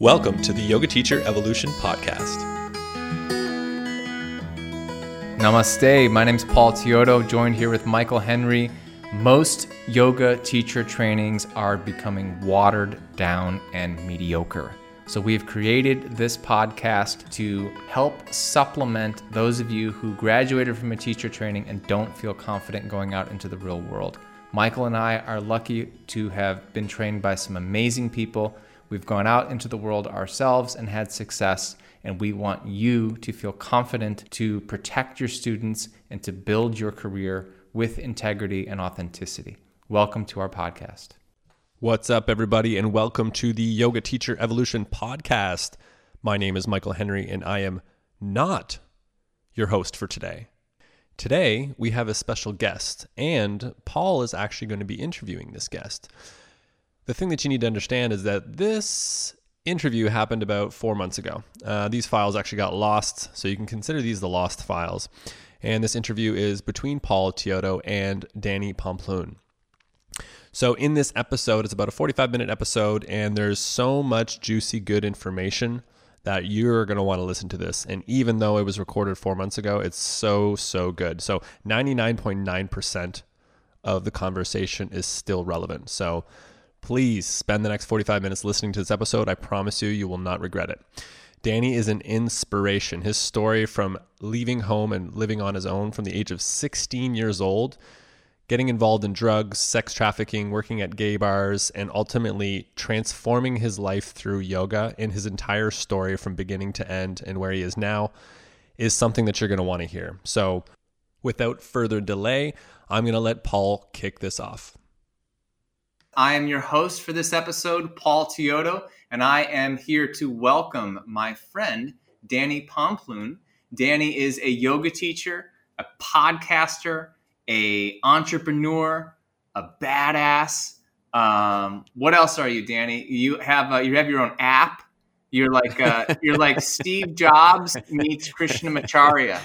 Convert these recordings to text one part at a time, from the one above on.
Welcome to the Yoga Teacher Evolution Podcast. Namaste. My name is Paul Teodo, joined here with Michael Henry. Most yoga teacher trainings are becoming watered down and mediocre. So, we've created this podcast to help supplement those of you who graduated from a teacher training and don't feel confident going out into the real world. Michael and I are lucky to have been trained by some amazing people. We've gone out into the world ourselves and had success, and we want you to feel confident to protect your students and to build your career with integrity and authenticity. Welcome to our podcast. What's up, everybody, and welcome to the Yoga Teacher Evolution Podcast. My name is Michael Henry, and I am not your host for today. Today, we have a special guest, and Paul is actually going to be interviewing this guest. The thing that you need to understand is that this interview happened about four months ago. Uh, these files actually got lost, so you can consider these the lost files. And this interview is between Paul Teodo and Danny Pomploon. So, in this episode, it's about a 45 minute episode, and there's so much juicy, good information that you're going to want to listen to this. And even though it was recorded four months ago, it's so, so good. So 99.9% of the conversation is still relevant. So please spend the next 45 minutes listening to this episode. I promise you, you will not regret it. Danny is an inspiration. His story from leaving home and living on his own from the age of 16 years old getting involved in drugs, sex trafficking, working at gay bars, and ultimately transforming his life through yoga and his entire story from beginning to end and where he is now is something that you're going to want to hear. So, without further delay, I'm going to let Paul kick this off. I am your host for this episode, Paul Teodo, and I am here to welcome my friend, Danny Pomploon. Danny is a yoga teacher, a podcaster, a entrepreneur, a badass. Um, what else are you, Danny? You have uh, you have your own app. You're like uh, you're like Steve Jobs meets Krishnamacharya.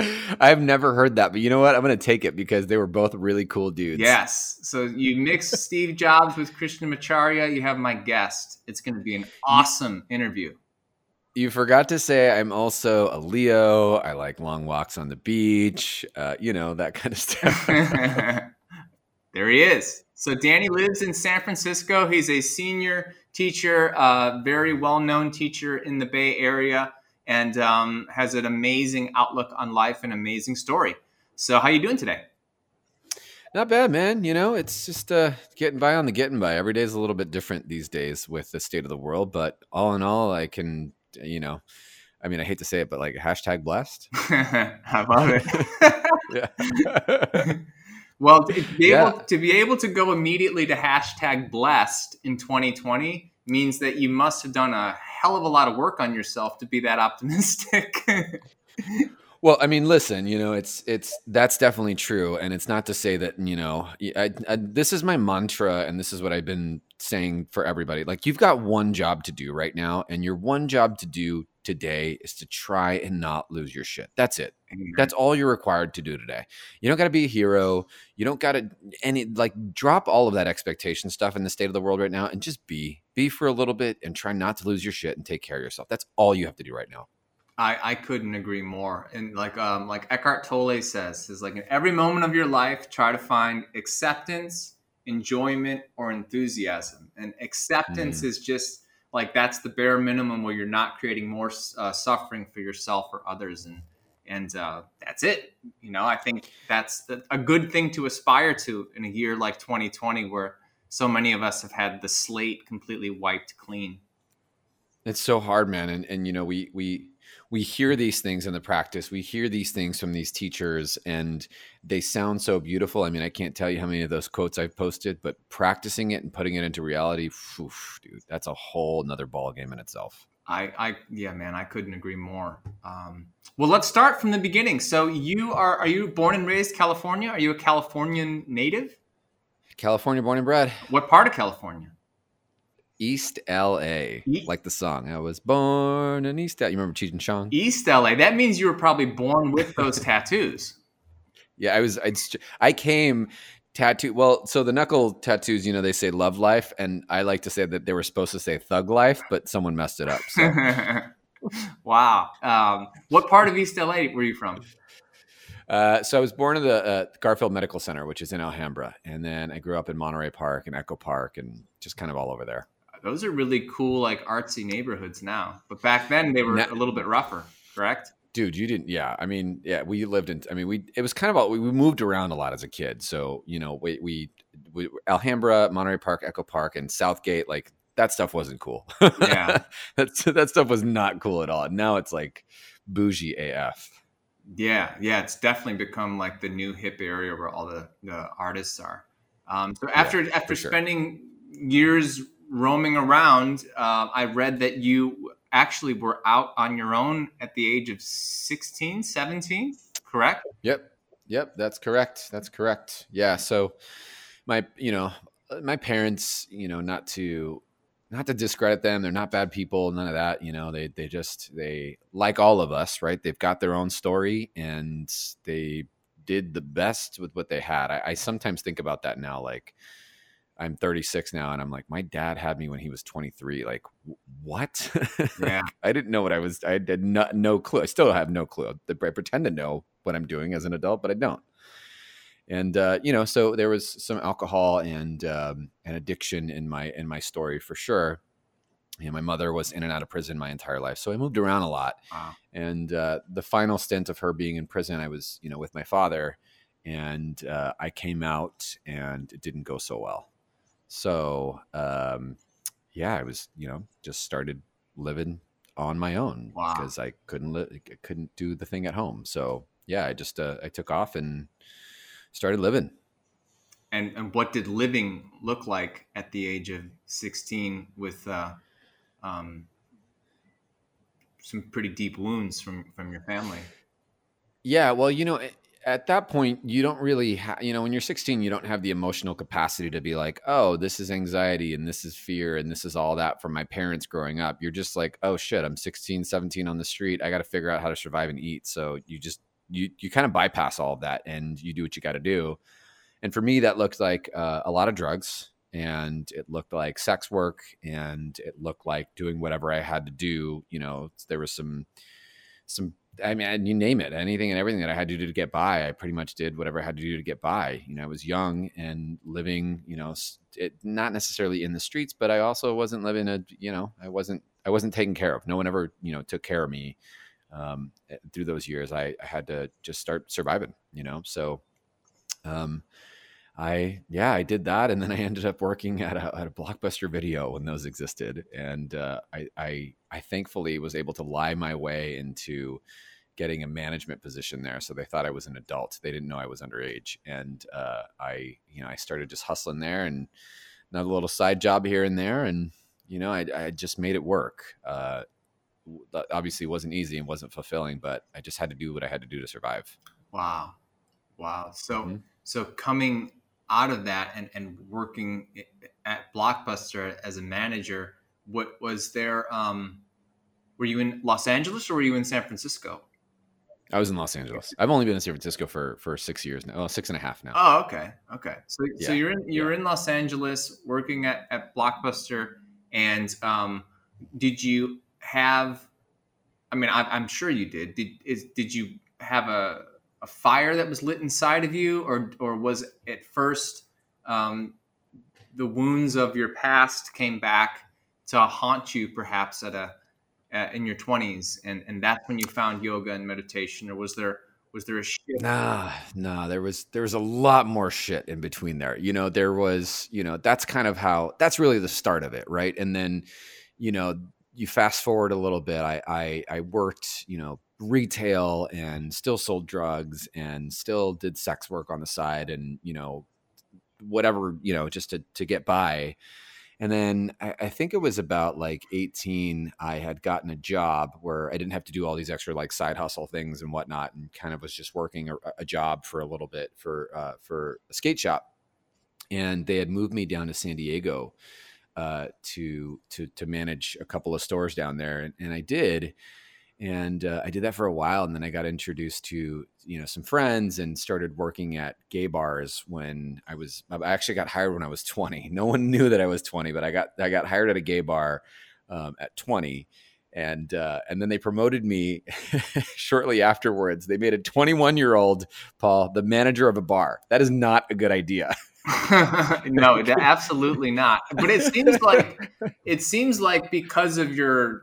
I've never heard that, but you know what? I'm going to take it because they were both really cool dudes. Yes. So you mix Steve Jobs with Krishnamacharya. You have my guest. It's going to be an awesome interview. You forgot to say I'm also a Leo. I like long walks on the beach, uh, you know, that kind of stuff. there he is. So Danny lives in San Francisco. He's a senior teacher, uh, very well known teacher in the Bay Area, and um, has an amazing outlook on life and amazing story. So, how are you doing today? Not bad, man. You know, it's just uh, getting by on the getting by. Every day is a little bit different these days with the state of the world, but all in all, I can you know, I mean, I hate to say it, but like hashtag blessed. I love it. yeah. well, to be, yeah. able, to be able to go immediately to hashtag blessed in 2020 means that you must have done a hell of a lot of work on yourself to be that optimistic. Well, I mean, listen, you know, it's it's that's definitely true, and it's not to say that you know, I, I, this is my mantra, and this is what I've been saying for everybody. Like, you've got one job to do right now, and your one job to do today is to try and not lose your shit. That's it. Mm-hmm. That's all you're required to do today. You don't got to be a hero. You don't got to any like drop all of that expectation stuff in the state of the world right now, and just be be for a little bit, and try not to lose your shit and take care of yourself. That's all you have to do right now. I, I couldn't agree more. And like um like Eckhart Tolle says, is like in every moment of your life, try to find acceptance, enjoyment, or enthusiasm. And acceptance mm. is just like that's the bare minimum where you're not creating more uh, suffering for yourself or others. And and uh, that's it. You know, I think that's a good thing to aspire to in a year like 2020, where so many of us have had the slate completely wiped clean. It's so hard, man. And and you know, we we we hear these things in the practice we hear these things from these teachers and they sound so beautiful i mean i can't tell you how many of those quotes i've posted but practicing it and putting it into reality oof, dude that's a whole nother ball game in itself I, I, yeah, man, I couldn't agree more. Um, well, let's start from the beginning. So, you are, are you born and raised California? Are you a Californian native? California born and bred. What part of California? East LA, East? like the song. I was born in East LA. You remember Cheech and Chong? East LA. That means you were probably born with those tattoos. Yeah, I was. I'd, I came tattoo. Well, so the knuckle tattoos, you know, they say love life, and I like to say that they were supposed to say thug life, but someone messed it up. So. wow. Um, what part of East LA were you from? Uh, so I was born in the uh, Garfield Medical Center, which is in Alhambra, and then I grew up in Monterey Park and Echo Park, and just kind of all over there. Those are really cool, like artsy neighborhoods now. But back then, they were now, a little bit rougher, correct? Dude, you didn't. Yeah, I mean, yeah, we lived in. I mean, we it was kind of all we, we moved around a lot as a kid. So you know, we, we we Alhambra, Monterey Park, Echo Park, and Southgate. Like that stuff wasn't cool. Yeah, that that stuff was not cool at all. Now it's like bougie AF. Yeah, yeah, it's definitely become like the new hip area where all the, the artists are. Um, so after yeah, after spending sure. years roaming around, uh, I read that you actually were out on your own at the age of 16, 17, correct? Yep. Yep, that's correct. That's correct. Yeah, so my, you know, my parents, you know, not to not to discredit them they're not bad people none of that you know they they just they like all of us right they've got their own story and they did the best with what they had i, I sometimes think about that now like i'm 36 now and i'm like my dad had me when he was 23 like what yeah i didn't know what i was i did not no clue i still have no clue i pretend to know what i'm doing as an adult but i don't and uh, you know, so there was some alcohol and um, an addiction in my in my story for sure. And my mother was in and out of prison my entire life, so I moved around a lot. Wow. And uh, the final stint of her being in prison, I was you know with my father, and uh, I came out, and it didn't go so well. So um, yeah, I was you know just started living on my own wow. because I couldn't li- couldn't do the thing at home. So yeah, I just uh, I took off and started living. And, and what did living look like at the age of 16 with uh, um, some pretty deep wounds from, from your family? Yeah, well, you know, at that point, you don't really, ha- you know, when you're 16, you don't have the emotional capacity to be like, oh, this is anxiety and this is fear and this is all that from my parents growing up. You're just like, oh shit, I'm 16, 17 on the street. I got to figure out how to survive and eat. So you just you you kind of bypass all of that and you do what you got to do. And for me, that looked like uh, a lot of drugs, and it looked like sex work, and it looked like doing whatever I had to do. You know, there was some some I mean, you name it, anything and everything that I had to do to get by. I pretty much did whatever I had to do to get by. You know, I was young and living, you know, it, not necessarily in the streets, but I also wasn't living a, you know, I wasn't, I wasn't taken care of. No one ever, you know, took care of me um, eh, through those years, I, I, had to just start surviving, you know? So, um, I, yeah, I did that. And then I ended up working at a, at a blockbuster video when those existed. And, uh, I, I, I thankfully was able to lie my way into getting a management position there. So they thought I was an adult. They didn't know I was underage. And, uh, I, you know, I started just hustling there and another little side job here and there. And, you know, I, I just made it work. Uh, obviously wasn't easy and wasn't fulfilling, but I just had to do what I had to do to survive. Wow. Wow. So, mm-hmm. so coming out of that and, and working at Blockbuster as a manager, what was there, um, were you in Los Angeles or were you in San Francisco? I was in Los Angeles. I've only been in San Francisco for for six years now. Oh, six and a half now. Oh, okay, okay. So, yeah. so you're in you're yeah. in Los Angeles working at, at Blockbuster, and um, did you have i mean I, am sure you did did is did you have a, a fire that was lit inside of you or or was at first um, the wounds of your past came back to haunt you perhaps at a in your 20s and and that's when you found yoga and meditation or was there was there a shit? Nah, nah. There was there was a lot more shit in between there. You know, there was you know that's kind of how that's really the start of it, right? And then you know you fast forward a little bit, I, I, I worked, you know, retail and still sold drugs and still did sex work on the side and you know whatever you know just to to get by. And then I, I, think it was about like 18, I had gotten a job where I didn't have to do all these extra like side hustle things and whatnot, and kind of was just working a, a job for a little bit for uh, for a skate shop. And they had moved me down to San Diego uh, to to to manage a couple of stores down there, and, and I did. And uh, I did that for a while, and then I got introduced to you know some friends and started working at gay bars when I was. I actually got hired when I was 20. No one knew that I was 20, but I got I got hired at a gay bar um, at 20, and uh, and then they promoted me shortly afterwards. They made a 21 year old Paul the manager of a bar. That is not a good idea. no, absolutely not. But it seems like it seems like because of your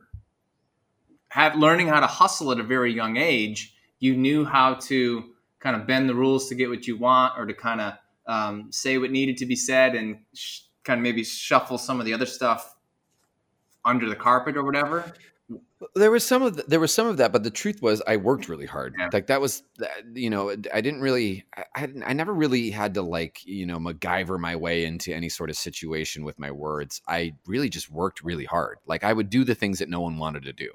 have learning how to hustle at a very young age, you knew how to kind of bend the rules to get what you want, or to kind of um, say what needed to be said, and sh- kind of maybe shuffle some of the other stuff under the carpet or whatever. There was some of the, there was some of that, but the truth was I worked really hard. Yeah. Like that was, you know, I didn't really, I, I never really had to like, you know, MacGyver my way into any sort of situation with my words. I really just worked really hard. Like I would do the things that no one wanted to do.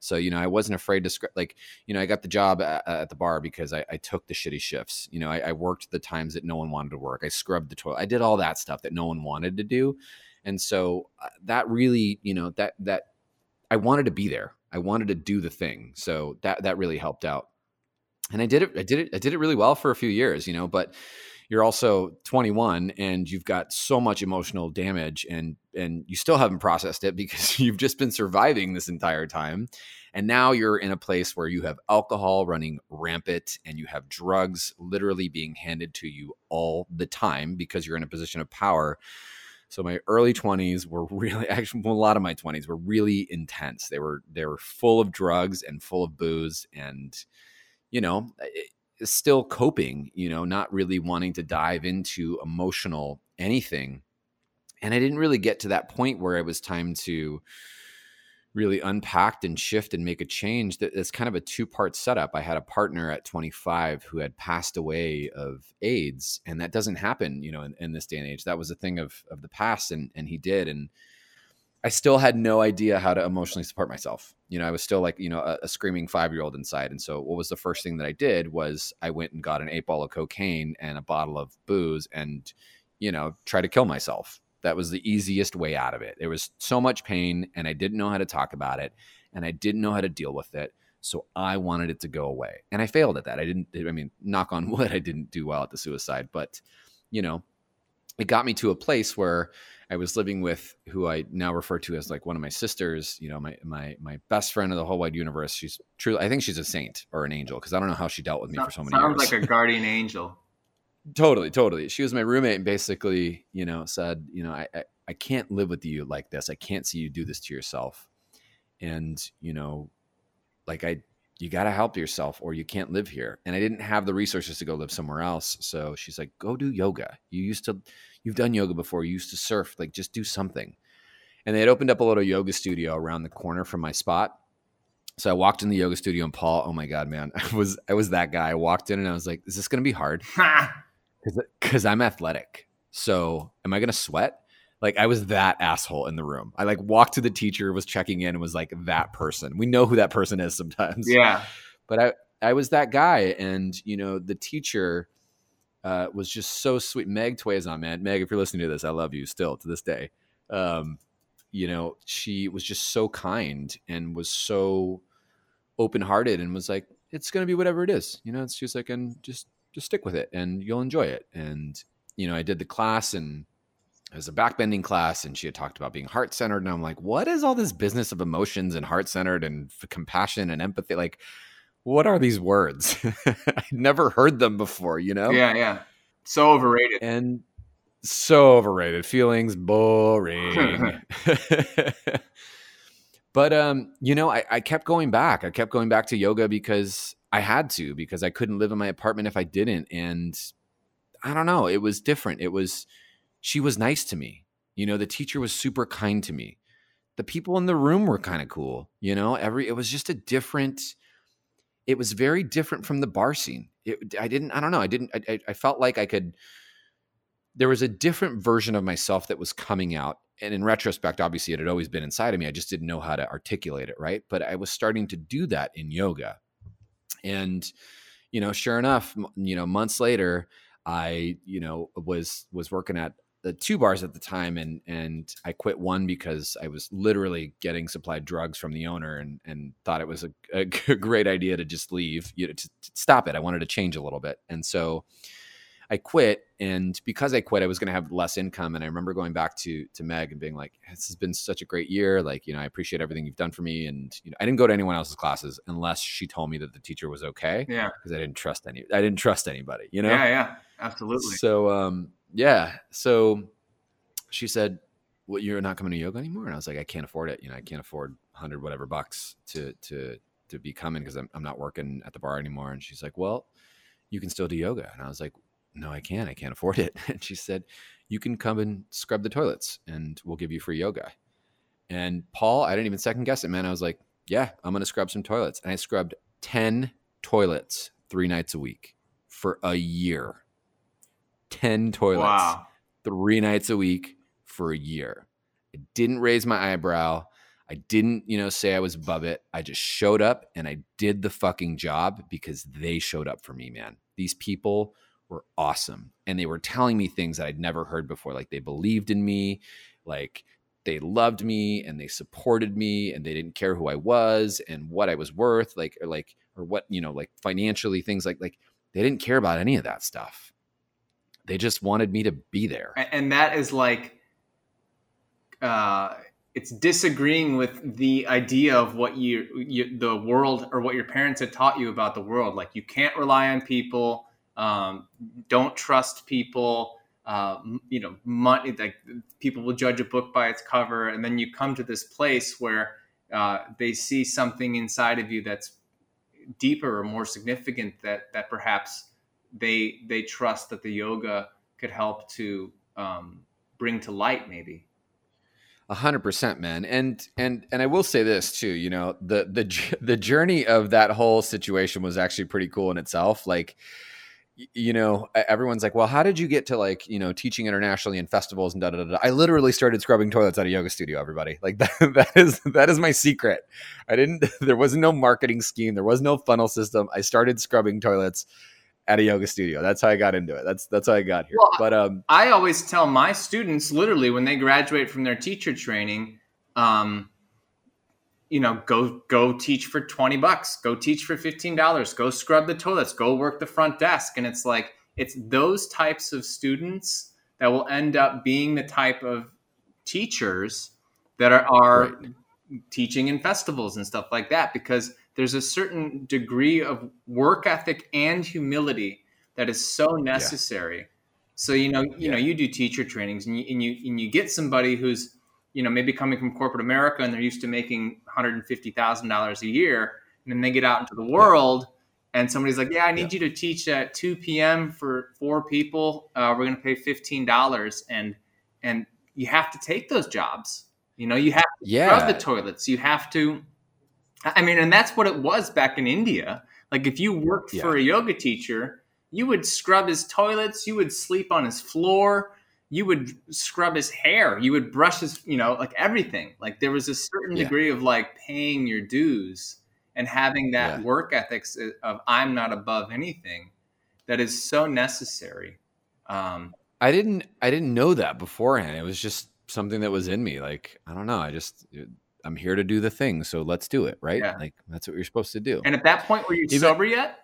So, you know, I wasn't afraid to. Like, you know, I got the job at, at the bar because I, I, took the shitty shifts. You know, I, I, worked the times that no one wanted to work. I scrubbed the toilet. I did all that stuff that no one wanted to do. And so uh, that really, you know, that, that I wanted to be there. I wanted to do the thing. So that, that really helped out. And I did it. I did it. I did it really well for a few years, you know, but you're also 21 and you've got so much emotional damage and and you still haven't processed it because you've just been surviving this entire time. And now you're in a place where you have alcohol running rampant and you have drugs literally being handed to you all the time because you're in a position of power. So my early 20s were really actually a lot of my 20s were really intense. They were they were full of drugs and full of booze and you know it, still coping, you know, not really wanting to dive into emotional anything. And I didn't really get to that point where it was time to really unpack and shift and make a change. That it's kind of a two part setup. I had a partner at 25 who had passed away of AIDS, and that doesn't happen, you know, in, in this day and age. That was a thing of of the past, and and he did, and I still had no idea how to emotionally support myself. You know, I was still like, you know, a, a screaming five year old inside. And so, what was the first thing that I did was I went and got an eight ball of cocaine and a bottle of booze and, you know, try to kill myself. That was the easiest way out of it. There was so much pain and I didn't know how to talk about it and I didn't know how to deal with it. So I wanted it to go away. And I failed at that. I didn't, I mean, knock on wood, I didn't do well at the suicide, but, you know, it got me to a place where I was living with who I now refer to as like one of my sisters, you know, my my my best friend of the whole wide universe. She's truly, I think she's a saint or an angel because I don't know how she dealt with me for so many years. sounds like a guardian angel. totally, totally. She was my roommate and basically, you know, said, you know, I, I I can't live with you like this. I can't see you do this to yourself. And, you know, like I you got to help yourself or you can't live here. And I didn't have the resources to go live somewhere else. So she's like, go do yoga. You used to, you've done yoga before. You used to surf. Like, just do something. And they had opened up a little yoga studio around the corner from my spot. So I walked in the yoga studio and Paul, oh my God, man, I was, I was that guy. I walked in and I was like, is this going to be hard? Cause I'm athletic. So am I going to sweat? Like I was that asshole in the room. I like walked to the teacher, was checking in, and was like that person. We know who that person is sometimes. Yeah. But I I was that guy, and you know the teacher uh, was just so sweet. Meg Twazon, man, Meg, if you're listening to this, I love you still to this day. Um, you know, she was just so kind and was so open hearted, and was like, "It's going to be whatever it is." You know, it's just like, and just just stick with it, and you'll enjoy it. And you know, I did the class and it was a backbending class and she had talked about being heart centered and i'm like what is all this business of emotions and heart centered and compassion and empathy? Like what are these words? I'd never heard them before you know? Yeah yeah. So overrated. And so overrated. Feelings boring. But um you know I, I kept going back. I kept going back to yoga because i had to because i couldn't live in my apartment if i didn't and i don't know. It was different. It was she was nice to me. You know, the teacher was super kind to me. The people in the room were kind of cool. You know, every it was just a different. It was very different from the bar scene. It, I didn't. I don't know. I didn't. I, I felt like I could. There was a different version of myself that was coming out, and in retrospect, obviously, it had always been inside of me. I just didn't know how to articulate it, right? But I was starting to do that in yoga, and you know, sure enough, you know, months later, I, you know, was was working at the two bars at the time, and and I quit one because I was literally getting supplied drugs from the owner, and and thought it was a, a great idea to just leave, you know, to, to stop it. I wanted to change a little bit, and so I quit, and because I quit, I was going to have less income. And I remember going back to to Meg and being like, "This has been such a great year. Like, you know, I appreciate everything you've done for me." And you know, I didn't go to anyone else's classes unless she told me that the teacher was okay. Yeah, because I didn't trust any. I didn't trust anybody. You know. Yeah, yeah, absolutely. So, um, yeah. So she said, "Well, you're not coming to yoga anymore," and I was like, "I can't afford it. You know, I can't afford hundred whatever bucks to to to be coming because I'm I'm not working at the bar anymore." And she's like, "Well." You can still do yoga. And I was like, no, I can't. I can't afford it. And she said, you can come and scrub the toilets and we'll give you free yoga. And Paul, I didn't even second guess it, man. I was like, yeah, I'm going to scrub some toilets. And I scrubbed 10 toilets three nights a week for a year. 10 toilets wow. three nights a week for a year. I didn't raise my eyebrow. I didn't, you know, say I was above it. I just showed up and I did the fucking job because they showed up for me, man. These people were awesome. And they were telling me things that I'd never heard before. Like they believed in me, like they loved me and they supported me and they didn't care who I was and what I was worth, like, or like, or what, you know, like financially, things like, like they didn't care about any of that stuff. They just wanted me to be there. And that is like, uh, it's disagreeing with the idea of what you, you, the world or what your parents had taught you about the world. Like you can't rely on people um, don't trust people. Uh, you know, money like people will judge a book by its cover, and then you come to this place where uh, they see something inside of you that's deeper or more significant that that perhaps they they trust that the yoga could help to um, bring to light, maybe. A hundred percent, man. And and and I will say this too. You know, the the the journey of that whole situation was actually pretty cool in itself. Like you know, everyone's like, well, how did you get to like, you know, teaching internationally in festivals and da da da? I literally started scrubbing toilets at a yoga studio. Everybody, like that, that is that is my secret. I didn't. There was no marketing scheme. There was no funnel system. I started scrubbing toilets at a yoga studio. That's how I got into it. That's that's how I got here. Well, but um, I always tell my students, literally, when they graduate from their teacher training, um, you know, go go teach for 20 bucks, go teach for $15, go scrub the toilets, go work the front desk. And it's like it's those types of students that will end up being the type of teachers that are, are right. teaching in festivals and stuff like that because there's a certain degree of work ethic and humility that is so necessary. Yeah. So you know, you yeah. know, you do teacher trainings and you, and you and you get somebody who's you know, maybe coming from corporate America and they're used to making $150,000 a year. And then they get out into the world yeah. and somebody's like, yeah, I need you to teach at 2 p.m. for four people. Uh, we're going to pay $15. And, and you have to take those jobs. You know, you have to yeah. scrub the toilets. You have to, I mean, and that's what it was back in India. Like if you worked yeah. for a yoga teacher, you would scrub his toilets, you would sleep on his floor, you would scrub his hair you would brush his you know like everything like there was a certain yeah. degree of like paying your dues and having that yeah. work ethics of i'm not above anything that is so necessary um i didn't i didn't know that beforehand it was just something that was in me like i don't know i just i'm here to do the thing so let's do it right yeah. like that's what you're supposed to do and at that point were you Even, sober yet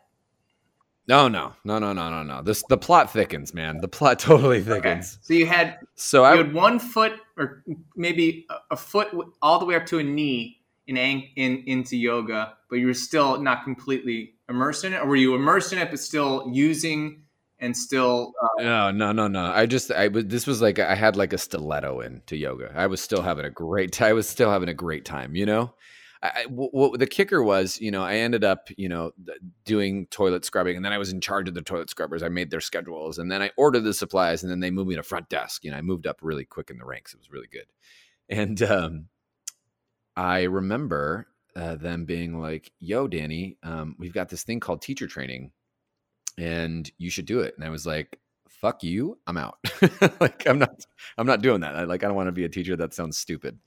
no, no, no, no, no, no, no. This the plot thickens, man. The plot totally thickens. Okay. So you had so you I had one foot or maybe a foot all the way up to a knee in in into yoga, but you were still not completely immersed in it, or were you immersed in it but still using and still? Uh, no, no, no, no. I just I was this was like I had like a stiletto into yoga. I was still having a great. I was still having a great time. You know. I, what the kicker was, you know, I ended up, you know, doing toilet scrubbing, and then I was in charge of the toilet scrubbers. I made their schedules, and then I ordered the supplies, and then they moved me to front desk. You know, I moved up really quick in the ranks. It was really good, and um, I remember uh, them being like, "Yo, Danny, um, we've got this thing called teacher training, and you should do it." And I was like, "Fuck you, I'm out. like, I'm not, I'm not doing that. I, like, I don't want to be a teacher. That sounds stupid."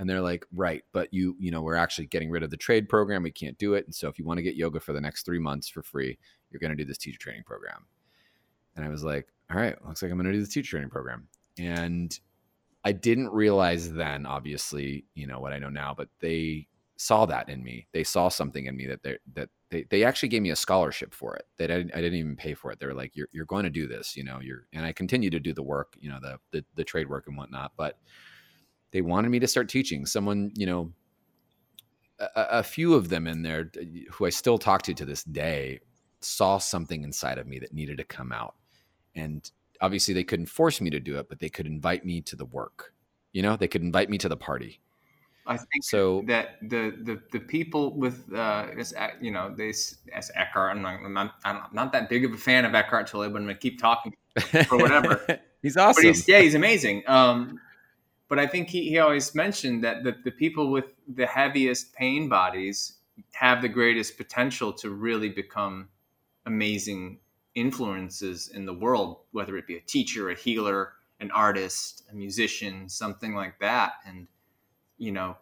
and they're like right but you you know we're actually getting rid of the trade program we can't do it and so if you want to get yoga for the next three months for free you're going to do this teacher training program and i was like all right looks like i'm going to do the teacher training program and I didn't realize then, obviously, you know what I know now, but they saw that in me. They saw something in me that they that they, they actually gave me a scholarship for it. That I, I didn't even pay for it. They were like, "You're you're going to do this," you know. You're and I continue to do the work, you know, the the, the trade work and whatnot. But they wanted me to start teaching. Someone, you know, a, a few of them in there who I still talk to to this day saw something inside of me that needed to come out, and obviously they couldn't force me to do it, but they could invite me to the work. You know, they could invite me to the party. I think so that the the the people with uh, as, you know this as Eckhart, I'm not, I'm not, I'm not that big of a fan of Eckhart Tolle, but I'm gonna keep talking or whatever. he's awesome. He's, yeah, he's amazing. Um, but I think he, he always mentioned that the, the people with the heaviest pain bodies have the greatest potential to really become amazing influences in the world, whether it be a teacher, a healer, an artist, a musician, something like that. And you know,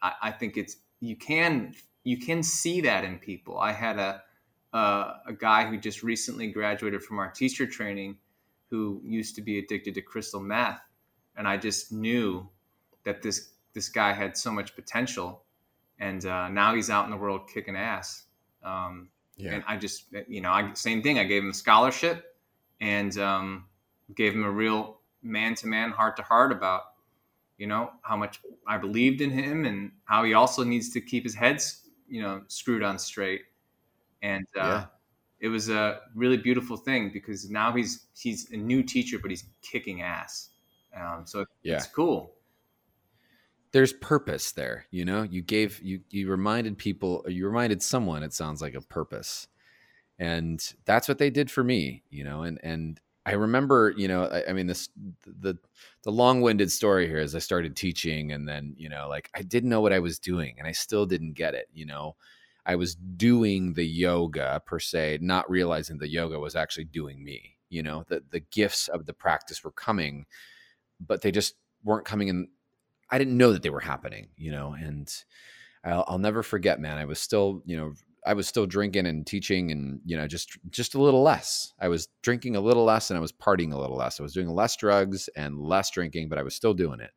I, I think it's you can you can see that in people. I had a uh, a guy who just recently graduated from our teacher training who used to be addicted to crystal meth and i just knew that this this guy had so much potential and uh, now he's out in the world kicking ass um, yeah. and i just you know I, same thing i gave him a scholarship and um, gave him a real man-to-man heart-to-heart about you know how much I believed in him and how he also needs to keep his head you know screwed on straight. And uh, yeah. it was a really beautiful thing because now he's he's a new teacher but he's kicking ass. Um, so yeah. it's cool. There's purpose there you know? You gave you you reminded people you reminded someone it sounds like a purpose. And that's what they did for me you know? And and I remember, you know, I, I, mean, this the the long-winded story here is I started teaching, and then you know, like I didn't know what I was doing, and I still didn't get it. You know, I was doing the yoga per se, not realizing the yoga was actually doing me. You know, the the gifts of the practice were coming, but they just weren't coming in. I didn't know that they were happening. You know, and I'll, I'll never forget, man. I was still, you know, I was still drinking and teaching and you know just just a little less. I was drinking a little less and I was partying a little less. I was doing less drugs and less drinking, but I was still doing it.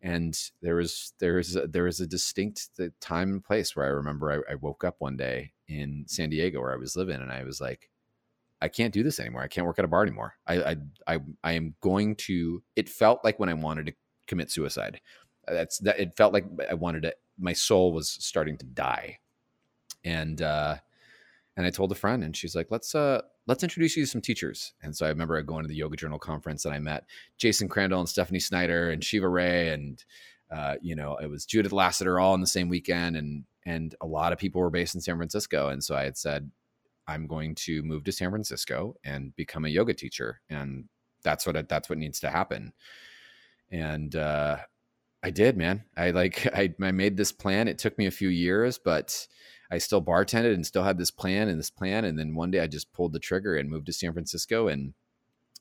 And there was there was a, there was a distinct uh, time and place where I remember I, I woke up one day in San Diego where I was living and I was like, I can't do this anymore. I can't work at a bar anymore. I I I, I am going to. It felt like when I wanted to commit suicide. That's that. It felt like I wanted to. My soul was starting to die and uh, and I told a friend, and she's like, "Let's uh, let's introduce you to some teachers." And so I remember going to the Yoga Journal conference, and I met Jason Crandell and Stephanie Snyder and Shiva Rea, and uh, you know, it was Judith Lasater all in the same weekend, and and a lot of people were based in San Francisco, and so I had said, "I'm going to move to San Francisco and become a yoga teacher," and that's what that's what needs to happen. And uh, I did, man. I like I, I made this plan. It took me a few years, but I still bartended and still had this plan and this plan. And then one day I just pulled the trigger and moved to San Francisco. And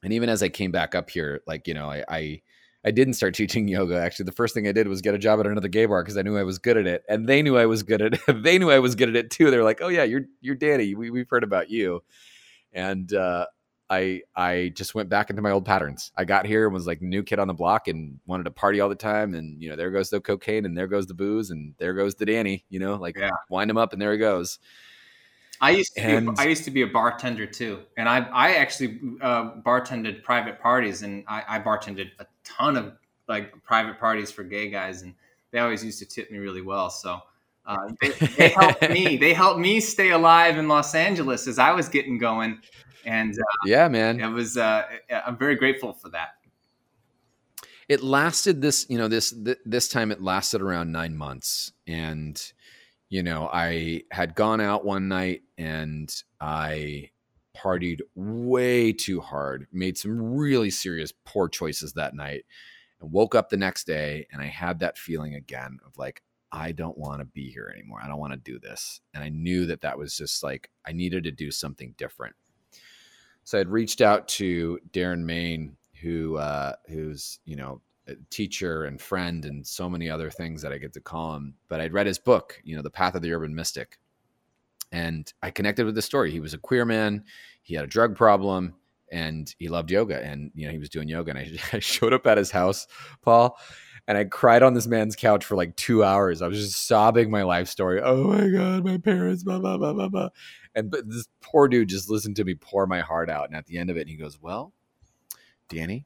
and even as I came back up here, like you know, I I, I didn't start teaching yoga. Actually, the first thing I did was get a job at another gay bar because I knew I was good at it, and they knew I was good at it. they knew I was good at it too. They're like, "Oh yeah, you're you're Danny. We we've heard about you." And uh, I I just went back into my old patterns. I got here and was like new kid on the block and wanted to party all the time. And you know, there goes the cocaine and there goes the booze and there goes the Danny. You know, like yeah. wind him up and there he goes. I used to and, be, I used to be a bartender too, and I I actually uh, bartended private parties, and I, I bartended a ton of like private parties for gay guys, and they always used to tip me really well. So uh, they, they helped me. They helped me stay alive in Los Angeles as I was getting going and uh, yeah, man, it was. Uh, I'm very grateful for that. It lasted this, you know, this th- this time it lasted around nine months, and you know, I had gone out one night and I partied way too hard, made some really serious poor choices that night, and woke up the next day and I had that feeling again of like I don't want to be here anymore. I don't want to do this. And I knew that that was just like I needed to do something different. So I'd reached out to Darren Main, who uh, who's you know a teacher and friend and so many other things that I get to call him. But I'd read his book, you know, The Path of the Urban Mystic, and I connected with the story. He was a queer man. He had a drug problem. and he loved yoga and you know he was doing yoga and I, I showed up at his house paul and i cried on this man's couch for like two hours i was just sobbing my life story oh my god my parents blah blah blah blah blah and but this poor dude just listened to me pour my heart out and at the end of it he goes well danny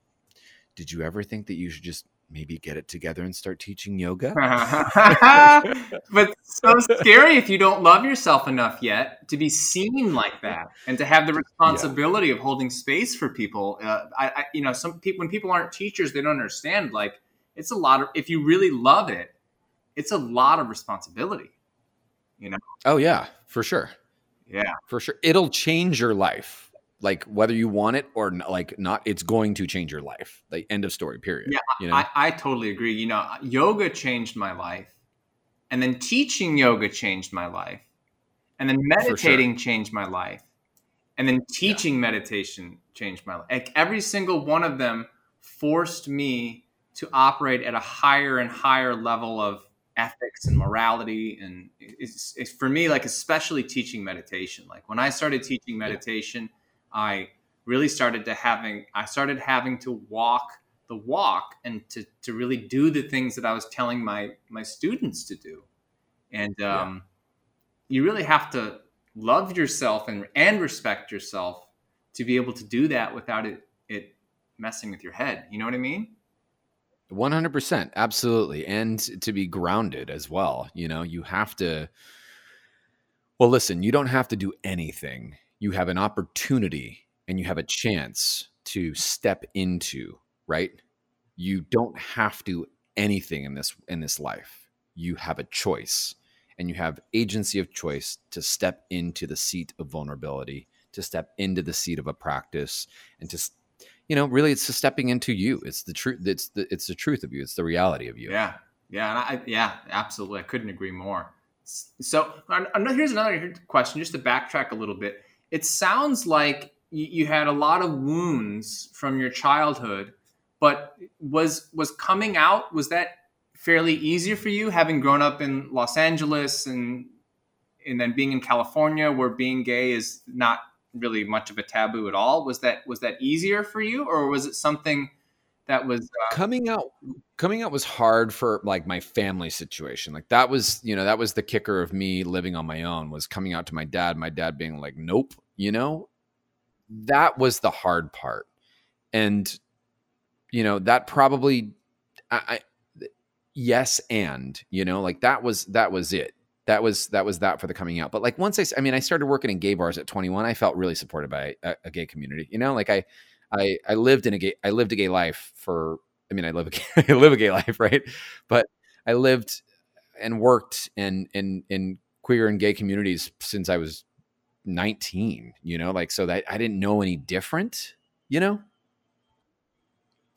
did you ever think that you should just maybe get it together and start teaching yoga. but so scary if you don't love yourself enough yet to be seen like that and to have the responsibility yeah. of holding space for people. Uh, I, I, you know, some people when people aren't teachers, they don't understand. Like it's a lot of if you really love it, it's a lot of responsibility. You know. Oh yeah, for sure. Yeah, for sure. It'll change your life like whether you want it or not, like not it's going to change your life like end of story period yeah you know? I, I totally agree you know yoga changed my life and then teaching yoga changed my life and then meditating sure. changed my life and then teaching yeah. meditation changed my life like every single one of them forced me to operate at a higher and higher level of ethics and morality and it's, it's for me like especially teaching meditation like when i started teaching meditation yeah I really started to having I started having to walk the walk and to to really do the things that I was telling my my students to do. And um, yeah. you really have to love yourself and and respect yourself to be able to do that without it it messing with your head. You know what I mean? 100% absolutely and to be grounded as well you know you have to well listen you don't have to do anything you have an opportunity and you have a chance to step into, right? You don't have to anything in this in this life. You have a choice and you have agency of choice to step into the seat of vulnerability, to step into the seat of a practice and to you know, really it's just stepping into you. It's the truth it's the it's the truth of you. It's the reality of you. Yeah. Yeah, and I yeah, absolutely. I couldn't agree more. So, here's another question just to backtrack a little bit it sounds like you, had a lot of wounds from your childhood, but was was coming out was that fairly easier for you having grown up in Los Angeles and and then being in California where being gay is not really much of a taboo at all. Was that was that easier for you or was it something that was uh, coming out coming out was hard for like my family situation. Like that was you know that was the kicker of me living on my own was coming out to my dad my dad being like nope you know? That was the hard part. And you know that probably I, I yes and you know? Like that was that was it that was that was that for the coming out. But like once i i mean i started working in gay bars at 21 i felt really supported by a, a gay community you know? Like i I I lived in a gay I lived a gay life for I mean I live a gay, I live a gay life right? But I lived and worked in in in queer and gay communities since I was 19 you know? Like so that I didn't know any different you know?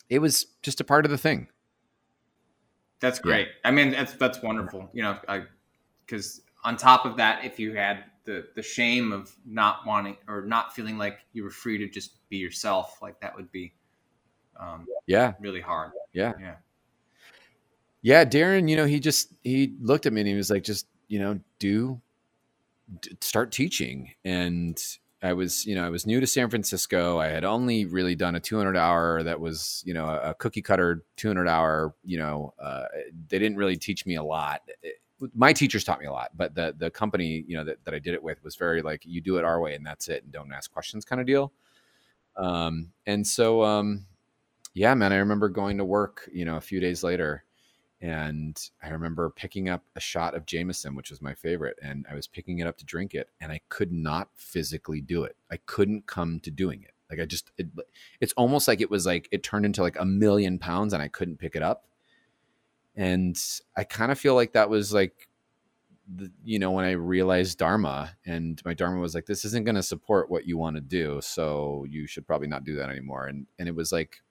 It was just a part of the thing. That's great. Yeah. I mean that's that's wonderful you know? I because on top of that if you had the the shame of not wanting or not feeling like you were free to just be yourself like that would be um, yeah. really hard. Yeah. Yeah. Yeah darren you know he just he looked at me and he was like just you know do d- start teaching. And i was you know i was new to san francisco. I had only really done a 200 hour that was you know a, cookie cutter 200 hour you know uh, they didn't really teach me a lot my teachers taught me a lot, but the the company you know that, that I did it with was very like you do it our way and that's it and don't ask questions kind of deal. Um, and so um, yeah, man, I remember going to work you know a few days later, and I remember picking up a shot of Jameson, which was my favorite, and I was picking it up to drink it, and I could not physically do it. I couldn't come to doing it. Like I just, it, it's almost like it was like it turned into like a million pounds, and I couldn't pick it up and I kind of feel like that was like the, you know when I realized Dharma and my Dharma was like this isn't going to support what you want to do so you should probably not do that anymore and and it was like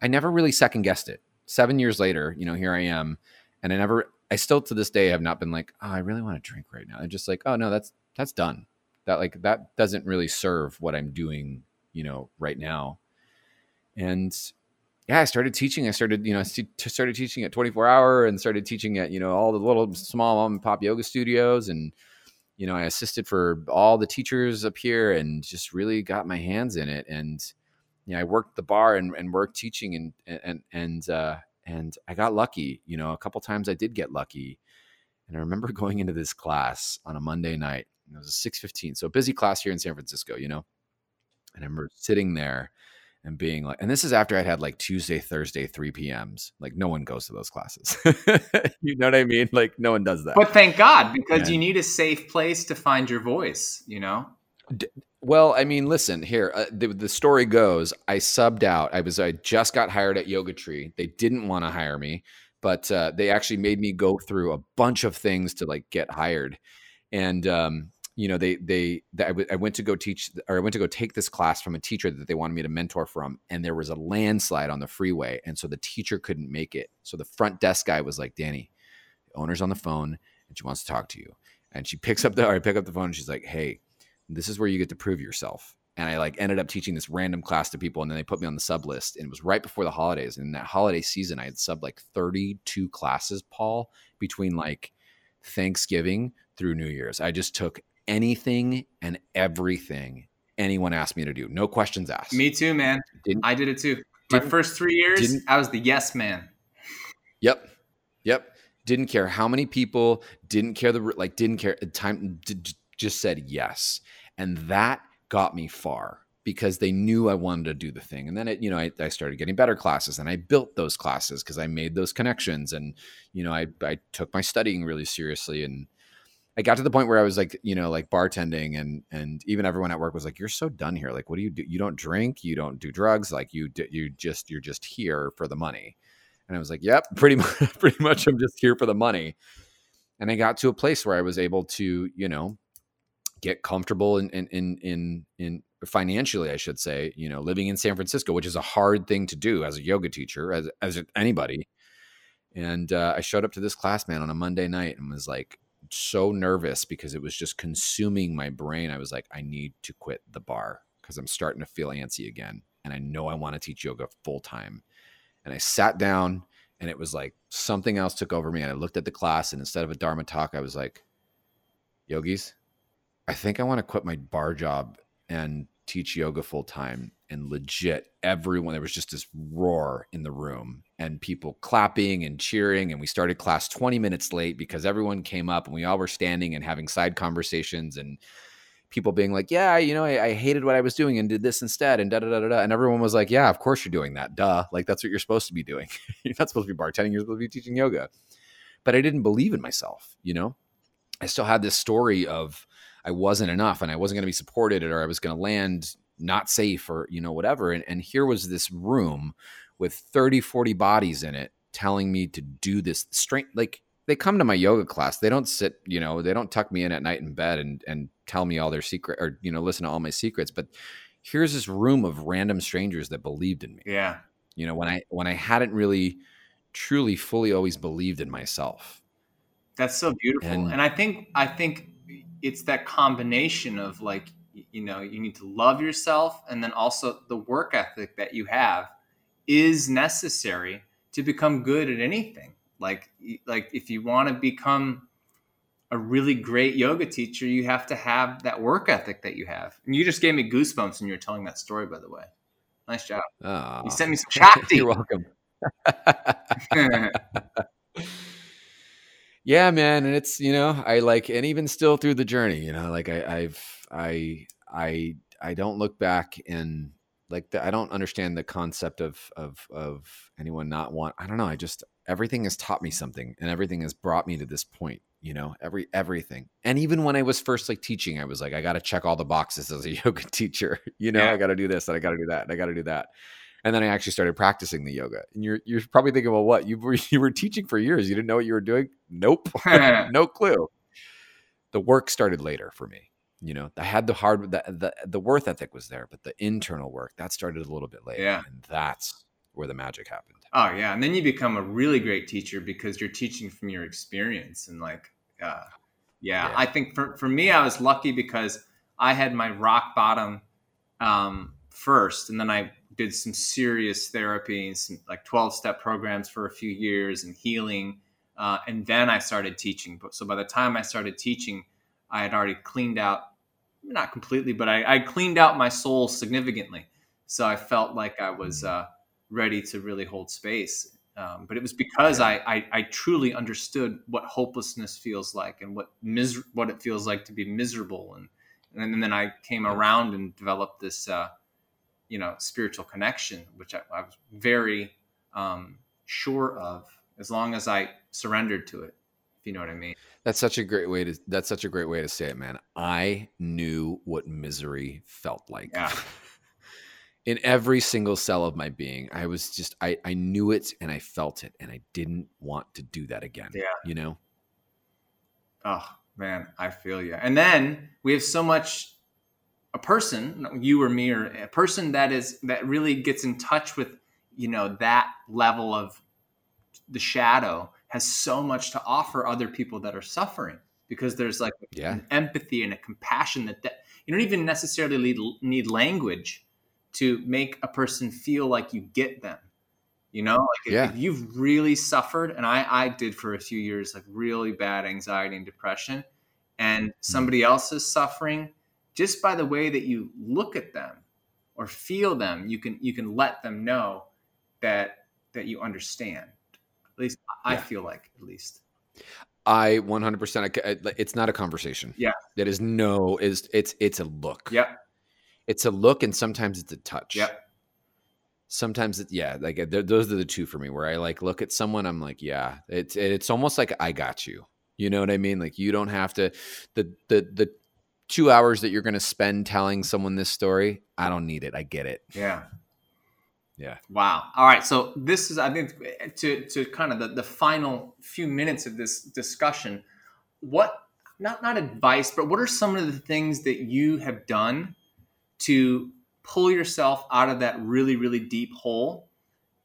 I never really second guessed it. 7 years later you know here I am and I never I still to this day have not been like oh I really want to drink right now. I'm just like oh no that's that's done. That like that doesn't really serve what I'm doing you know right now. And yeah, I started teaching. I started, you know, started teaching at 24 hour and started teaching at, you know, all the little small mom and pop yoga studios. And, you know, I assisted for all the teachers up here and just really got my hands in it. And you know, I worked the bar and, and worked teaching and and and uh, and I got lucky. You know, a couple times I did get lucky. And I remember going into this class on a Monday night. It was a six fifteen, so a busy class here in San Francisco. You know, and I remember sitting there and being like, and this is after I'd had like Tuesday, Thursday, 3 p.m.s. Like no one goes to those classes. you know what I mean? Like no one does that. But thank God, because and, you need a safe place to find your voice, you know? D- well, I mean, listen here. Uh, the, the story goes, I subbed out. I was, I just got hired at Yoga Tree. They didn't want to hire me, but uh, they actually made me go through a bunch of things to like get hired. And um, you know, they they, they I, w- I went to go teach or I went to go take this class from a teacher that they wanted me to mentor from, and there was a landslide on the freeway, and so the teacher couldn't make it. So the front desk guy was like, "Danny, the owner's on the phone, and she wants to talk to you." And she picks up the or I pick up the phone, and she's like, "Hey, this is where you get to prove yourself." And I like ended up teaching this random class to people, and then they put me on the sub list. And it was right before the holidays. And in that holiday season, I had subbed like 32 classes, Paul, between like Thanksgiving through New Year's. I just took anything and everything anyone asked me to do. No questions asked. Me too, man. Didn't, I did it too. My first three years, I was the yes man. Yep. Yep. Didn't care how many people, didn't care the, like, didn't care. Time, just said yes. And that got me far because they knew I wanted to do the thing. And then it, you know, I, I started getting better classes and I built those classes because I made those connections. And, you know, I, I took my studying really seriously and, I got to the point where I was like, you know, like bartending and and even everyone at work was like, "You're so done here. Like, what do you do? You don't drink, you don't do drugs. Like, you you just you're just here for the money." And I was like, "Yep, pretty much. Pretty much, I'm just here for the money." And I got to a place where I was able to, you know, get comfortable in in in in, in financially, I should say, you know, living in San Francisco, which is a hard thing to do as a yoga teacher, as as anybody. And uh, I showed up to this class, man, on a Monday night, and was like, so nervous because it was just consuming my brain. I was like, I need to quit the bar because I'm starting to feel antsy again. And I know I want to teach yoga full time. And I sat down and it was like something else took over me. And I looked at the class and instead of a Dharma talk, I was like, yogis, I think I want to quit my bar job and teach yoga full time and legit everyone there was just this roar in the room and people clapping and cheering and we started class 20 minutes late because everyone came up and we all were standing and having side conversations and people being like yeah you know I, I hated what i was doing and did this instead and da da da da and everyone was like yeah of course you're doing that duh like that's what you're supposed to be doing. You're not supposed to be bartending you're supposed to be teaching yoga. But i didn't believe in myself you know? I still had this story of i wasn't enough and i wasn't going to be supported or i was going to land not safe or you know whatever. And, and here was this room with 30 40 bodies in it telling me to do this strength like they come to my yoga class. They don't sit you know they don't tuck me in at night in bed and and tell me all their secret or you know listen to all my secrets. But here's this room of random strangers that believed in me. Yeah. You know when i when i hadn't really truly fully always believed in myself. That's so beautiful. And, and i think i think it's that combination of like you know you need to love yourself and then also the work ethic that you have is necessary to become good at anything. Like like if you want to become a really great yoga teacher you have to have that work ethic that you have. And you just gave me goosebumps when you were telling that story by the way. Nice job. Oh, you sent me some shakti you're welcome yeah man and it's you know i like and even still through the journey you know like I, i've i i i don't look back and like the, i don't understand the concept of of of anyone not want i don't know i just everything has taught me something and everything has brought me to this point you know every everything and even when i was first like teaching i was like i got to check all the boxes as a yoga teacher you know yeah. i got to do this and i got to do that and i got to do that and then I actually started practicing the yoga. And you're you're probably thinking, well, what you were you were teaching for years? You didn't know what you were doing? Nope, no clue. The work started later for me. You know, I had the hard the, the the worth ethic was there, but the internal work that started a little bit later. Yeah, and that's where the magic happened. Oh yeah, and then you become a really great teacher because you're teaching from your experience and like, uh, yeah, yeah, I think for for me, I was lucky because I had my rock bottom um, first, and then I did some serious therapy, some like 12 step programs for a few years and healing. Uh, and then I started teaching. So by the time I started teaching, I had already cleaned out, not completely, but I, I cleaned out my soul significantly. So I felt like I was uh, ready to really hold space. Um, but it was because I, I, I truly understood what hopelessness feels like and what mis- what it feels like to be miserable and and then I came around and developed this uh, you know spiritual connection which I, I was very um, sure of as long as I surrendered to it if you know what I mean. That's such a great way to that's such a great way to say it man. I knew what misery felt like. Yeah. In every single cell of my being i was just i i knew it and i felt it and i didn't want to do that again yeah. you know? Oh man i feel you and then we have so much a person you or me or a person that is that really gets in touch with you know that level of the shadow has so much to offer other people that are suffering because there's like yeah. an empathy and a compassion that, that you don't even necessarily need, need language to make a person feel like you get them. You know, like yeah. if, if you've really suffered, and I, I did for a few years, like really bad anxiety and depression, and mm-hmm. somebody else is suffering, just by the way that you look at them or feel them, you can you can let them know that that you understand. At least I feel like, at least. I 100%. It's not a conversation. Yeah. That is no. Is it's it's a look. Yeah. it's a look and sometimes it's a touch. Yeah. Sometimes it, yeah, like those are the two for me where I like look at someone, I'm like, yeah, it's it's almost like I got you. You know what I mean? Like you don't have to the the the two hours that you're going to spend telling someone this story. I don't need it. I get it. Yeah. Yeah. Wow. All right. So this is, I think, to to kind of the, the final few minutes of this discussion. What not not advice, but what are some of the things that you have done to pull yourself out of that really, really deep hole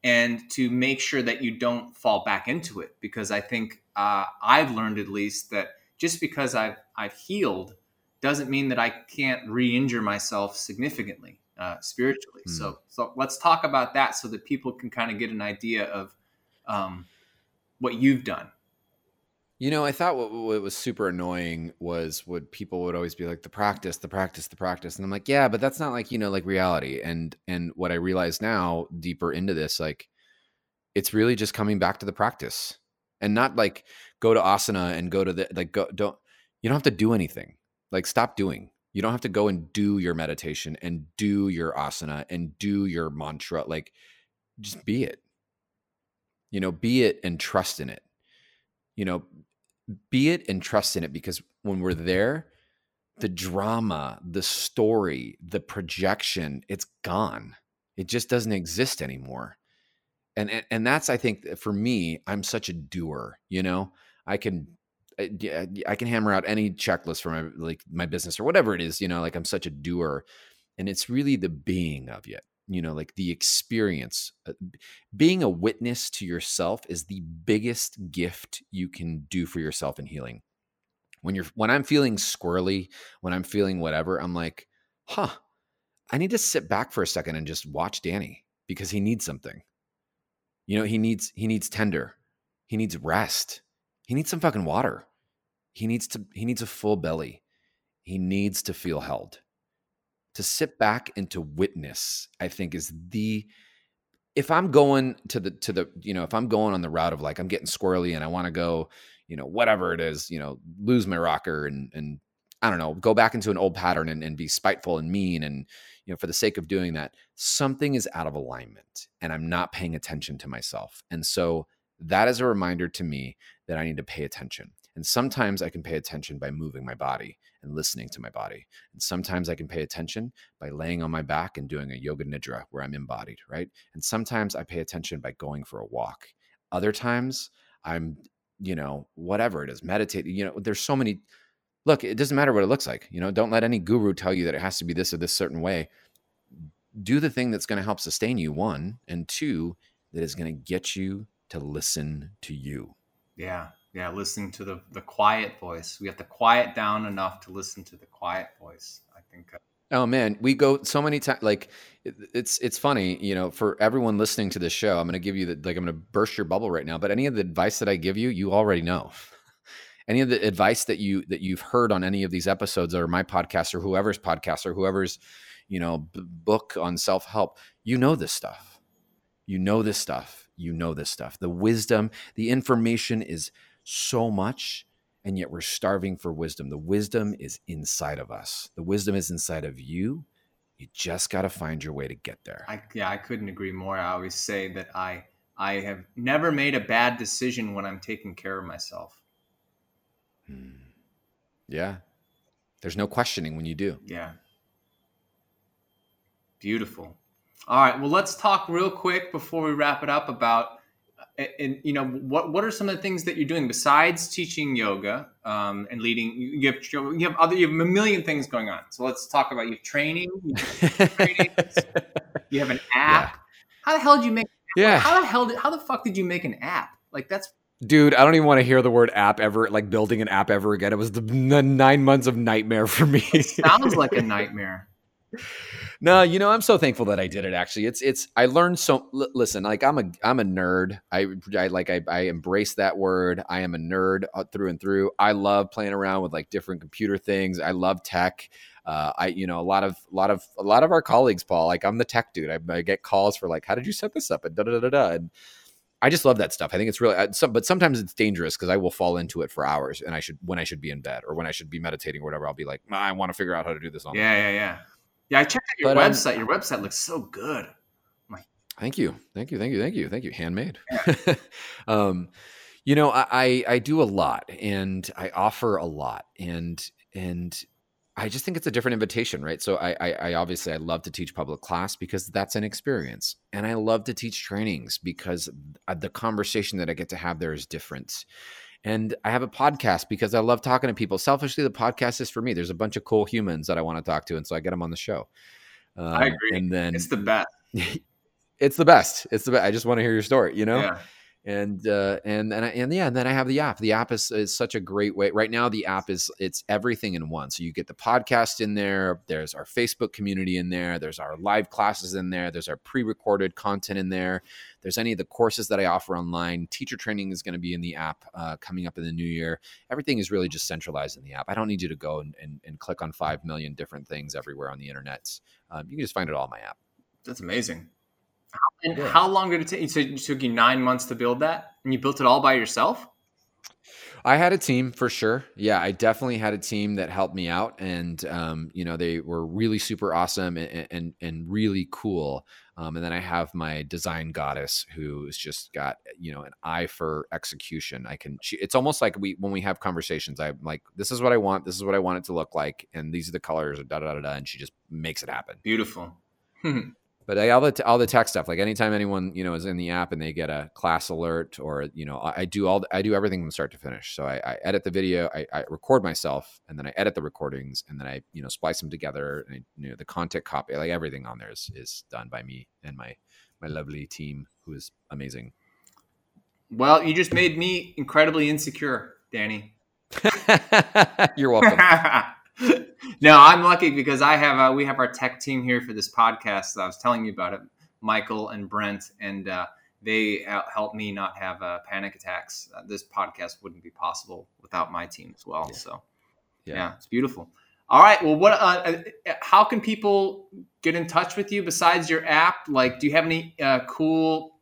and to make sure that you don't fall back into it. Because I think uh, I've learned at least that just because I've, I've healed doesn't mean that I can't re injure myself significantly uh, spiritually. Mm. So, so let's talk about that so that people can kind of get an idea of um, what you've done. You know, I thought what, what, was super annoying was what people would always be like the practice, the practice, the practice, and I'm like, yeah, but that's not like you know like reality. And and what I realize now, deeper into this, like it's really just coming back to the practice, and not like go to asana and go to the like go don't you don't have to do anything. Like stop doing. You don't have to go and do your meditation and do your asana and do your mantra. Like just be it. You know, be it and trust in it you know be it and trust in it because when we're there, the drama, the story, the projection, it's gone. It just doesn't exist anymore. And, and and that's I think for me, I'm such a doer, you know. I can I can hammer out any checklist for my like my business or whatever it is, you know, like I'm such a doer. And it's really the being of it you know like the experience uh, being a witness to yourself is the biggest gift you can do for yourself in healing when you're when i'm feeling squirrely when i'm feeling whatever i'm like huh i need to sit back for a second and just watch danny because he needs something you know he needs he needs tender he needs rest he needs some fucking water. He needs to he needs a full belly. He needs to feel held. To sit back and to witness i think is the if i'm going to the to the you know if i'm going on the route of like i'm getting squirrely and i want to go you know whatever it is you know lose my rocker and and i don't know go back into an old pattern and, and be spiteful and mean and you know for the sake of doing that something is out of alignment and i'm not paying attention to myself. And so that is a reminder to me that i need to pay attention and sometimes I can pay attention by moving my body and listening to my body. And sometimes I can pay attention by laying on my back and doing a yoga nidra where I'm embodied, right? And sometimes I pay attention by going for a walk. Other times I'm, you know, whatever it is, meditating. You know, there's so many. Look, it doesn't matter what it looks like. You know, don't let any guru tell you that it has to be this or this certain way. Do the thing that's going to help sustain you, one, and two, that is going to get you to listen to you. Yeah, yeah listening to the the quiet voice. We have to quiet down enough to listen to the quiet voice i think uh, oh man we go so many times like it's it's funny you know for everyone listening to this show i'm going to give you the like i'm going to burst your bubble right now but any of the advice that i give you you already know. Any of the advice that you that you've heard on any of these episodes or my podcast or whoever's podcast or whoever's you know b- book on self-help you know this stuff. You know this stuff you know this stuff the wisdom the information is so much and yet we're starving for wisdom the wisdom is inside of us the wisdom is inside of you you just got to find your way to get there I, yeah i couldn't agree more i always say that i i have never made a bad decision when i'm taking care of myself Hmm. Yeah. There's no questioning when you do. Yeah. Beautiful. All right. Well, let's talk real quick before we wrap it up about, and you know, what what are some of the things that you're doing besides teaching yoga um, and leading? You have you have other you have a million things going on. So let's talk about your training. You have, trainings, you have an app. Yeah. How the hell did you make? Yeah. How the hell did? How the fuck did you make an app? Like that's Dude, I don't even want to hear the word app ever, like building an app ever again. It was the, the nine months of nightmare for me. sounds like a nightmare. No, you know, I'm so thankful that I did it. Actually, it's it's. I learned so. L- listen, like I'm a I'm a nerd. I, I like I, I embrace that word. I am a nerd uh, through and through. I love playing around with like different computer things. I love tech. Uh, I you know a lot of a lot of a lot of our colleagues, Paul. Like I'm the tech dude. I, I get calls for like, how did you set this up and da da da da. And I just love that stuff. I think it's really, some, but sometimes it's dangerous because I will fall into it for hours, and I should when I should be in bed or when I should be meditating or whatever. I'll be like, I want to figure out how to do this. On yeah, yeah, yeah, yeah. I checked out your but, um, website. Um, your website looks so good. Like, thank you, thank you, thank you, thank you, thank you. Handmade. Yeah. um, you know, I I do a lot, and I offer a lot, and and I just think it's a different invitation, right? So I, I, I, obviously I love to teach public class because that's an experience, and I love to teach trainings because the conversation that I get to have there is different. And I have a podcast because I love talking to people. Selfishly, the podcast is for me. There's a bunch of cool humans that I want to talk to, and so I get them on the show. Um, I agree. And then it's the best. it's the best. It's the best. I just want to hear your story. You know. Yeah and uh, and and and yeah, and then I have the app. The app is, is such a great way. Right now, the app is it's everything in one. So you get the podcast in there. There's our Facebook community in there. There's our live classes in there. There's our pre-recorded content in there. There's any of the courses that I offer online. Teacher training is going to be in the app uh, coming up in the new year. Everything is really just centralized in the app. I don't need you to go and, and, and click on five million different things everywhere on the internet. Um, you can just find it all in my app. That's amazing. And yeah. how long did it take? So it took you nine months to build that, and you built it all by yourself. I had a team for sure. Yeah, I definitely had a team that helped me out, and um, you know they were really super awesome and and, and really cool. Um, and then I have my design goddess who's just got you know an eye for execution. I can. She, it's almost like we when we have conversations. I'm like, this is what I want. This is what I want it to look like, and these are the colors. Da da da da. And she just makes it happen. Beautiful. but I, all the all the tech stuff like anytime anyone you know is in the app and they get a class alert or you know i, I do all i do everything from start to finish. So i, I edit the video I, I, record myself and then i edit the recordings and then i you know splice them together and you know the content copy like everything on there is, is done by me and my my lovely team who is amazing. Well you just made me incredibly insecure danny. You're welcome no, I'm lucky because I have uh, we have our tech team here for this podcast. I was telling you about it, Michael and Brent, and uh, they help me not have uh, panic attacks. Uh, this podcast wouldn't be possible without my team as well. Yeah. So, yeah. yeah. it's beautiful. All right. Well, what? Uh, uh, how can people get in touch with you besides your app? Like, do you have any cool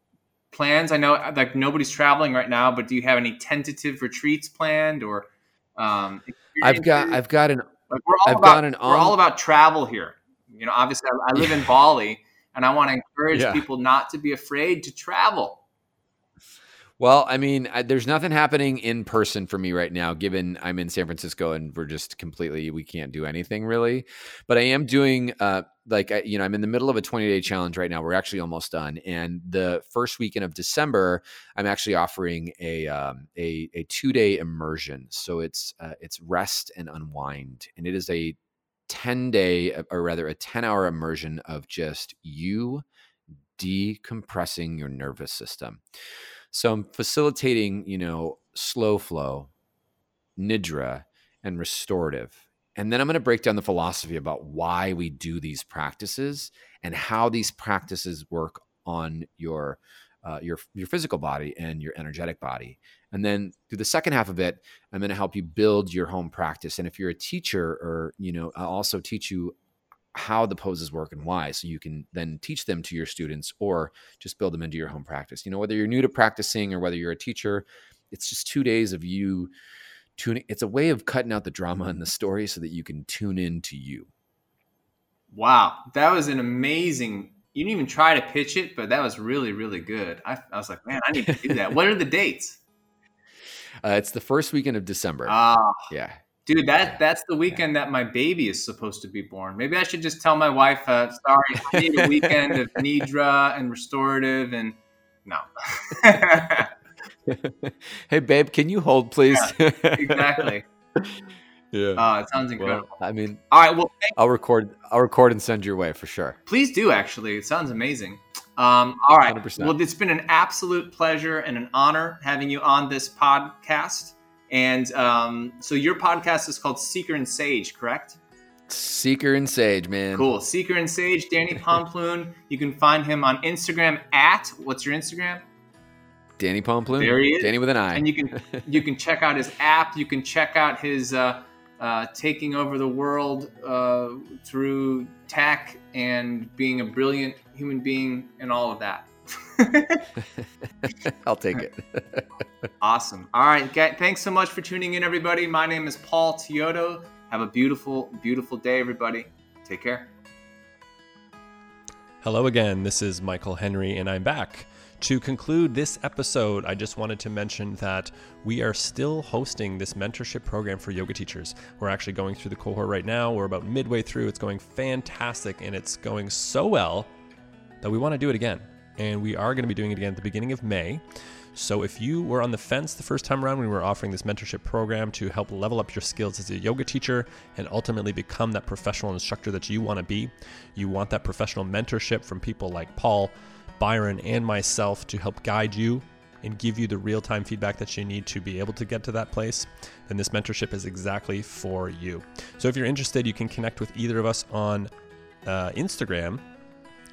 plans? I know like nobody's traveling right now, but do you have any tentative retreats planned or? Um, I've got I've got an like we're all I've about an we're all about travel here. You know, obviously I, I live in Bali, and I want to encourage yeah. people not to be afraid to travel. Well, I mean, I, there's nothing happening in person for me right now, given I'm in San Francisco and we're just completely we can't do anything really. But I am doing uh, like you know I'm in the middle of a 20 day challenge right now. We're actually almost done, and the first weekend of December, I'm actually offering a um, a, a two day immersion. So it's uh, it's rest and unwind, and it is a 10 day or rather a 10 hour immersion of just you decompressing your nervous system. So I'm facilitating, you know, slow flow, nidra, and restorative. And then I'm going to break down the philosophy about why we do these practices and how these practices work on your uh, your your physical body and your energetic body. And then through the second half of it, I'm going to help you build your home practice. And if you're a teacher or, you know, I'll also teach you how the poses work and why so you can then teach them to your students or just build them into your home practice. You know, whether you're new to practicing or whether you're a teacher, it's just 2 days of you tuning it's a way of cutting out the drama in the story so that you can tune in to you. Wow, that was an amazing. You didn't even try to pitch it, but that was really, really good. I, I was like, man, I need to do that. what are the dates? Uh, it's the first weekend of December. Ah, yeah, dude, that that's the weekend that my baby is supposed to be born. Maybe I should just tell my wife, uh, sorry, I need a weekend of nidra and restorative, and no. hey, babe, can you hold, please? Yeah, exactly. yeah. Oh, it sounds incredible. Well, I mean, All right. Well, I'll record. I'll record and send your way for sure. please do. Actually, it sounds amazing. Um, all right. 100%. Well, it's been an absolute pleasure and an honor having you on this podcast. And um, so your podcast is called Seeker and Sage, correct? Seeker and Sage, man. Cool. Seeker and Sage, Danny Pomplun. You can find him on Instagram at what's your Instagram? Danny Pomplun. There he is. Danny with an I. And you can you can check out his app. You can check out his uh, uh, taking over the world uh, through tech and being a brilliant human being and all of that. I'll take it. Awesome. All right. Ga- Thanks so much for tuning in, everybody. My name is Paul Teodo. Have a beautiful, beautiful day, everybody. Take care. Hello again. This is Michael Henry, and I'm back. To conclude this episode, I just wanted to mention that we are still hosting this mentorship program for yoga teachers. We're actually going through the cohort right now. We're about midway through. It's going fantastic, and it's going so well that we want to do it again. And we are going to be doing it again at the beginning of May. So if you were on the fence the first time around when we were offering this mentorship program to help level up your skills as a yoga teacher and ultimately become that professional instructor that you want to be, you want that professional mentorship from people like Paul, Byron, and myself to help guide you and give you the real time feedback that you need to be able to get to that place, then this mentorship is exactly for you. So if you're interested, you can connect with either of us on uh, Instagram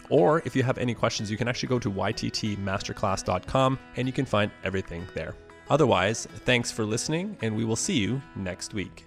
or if you have any questions, you can actually go to yttmasterclass.com and you can find everything there. Otherwise, thanks for listening, and we will see you next week.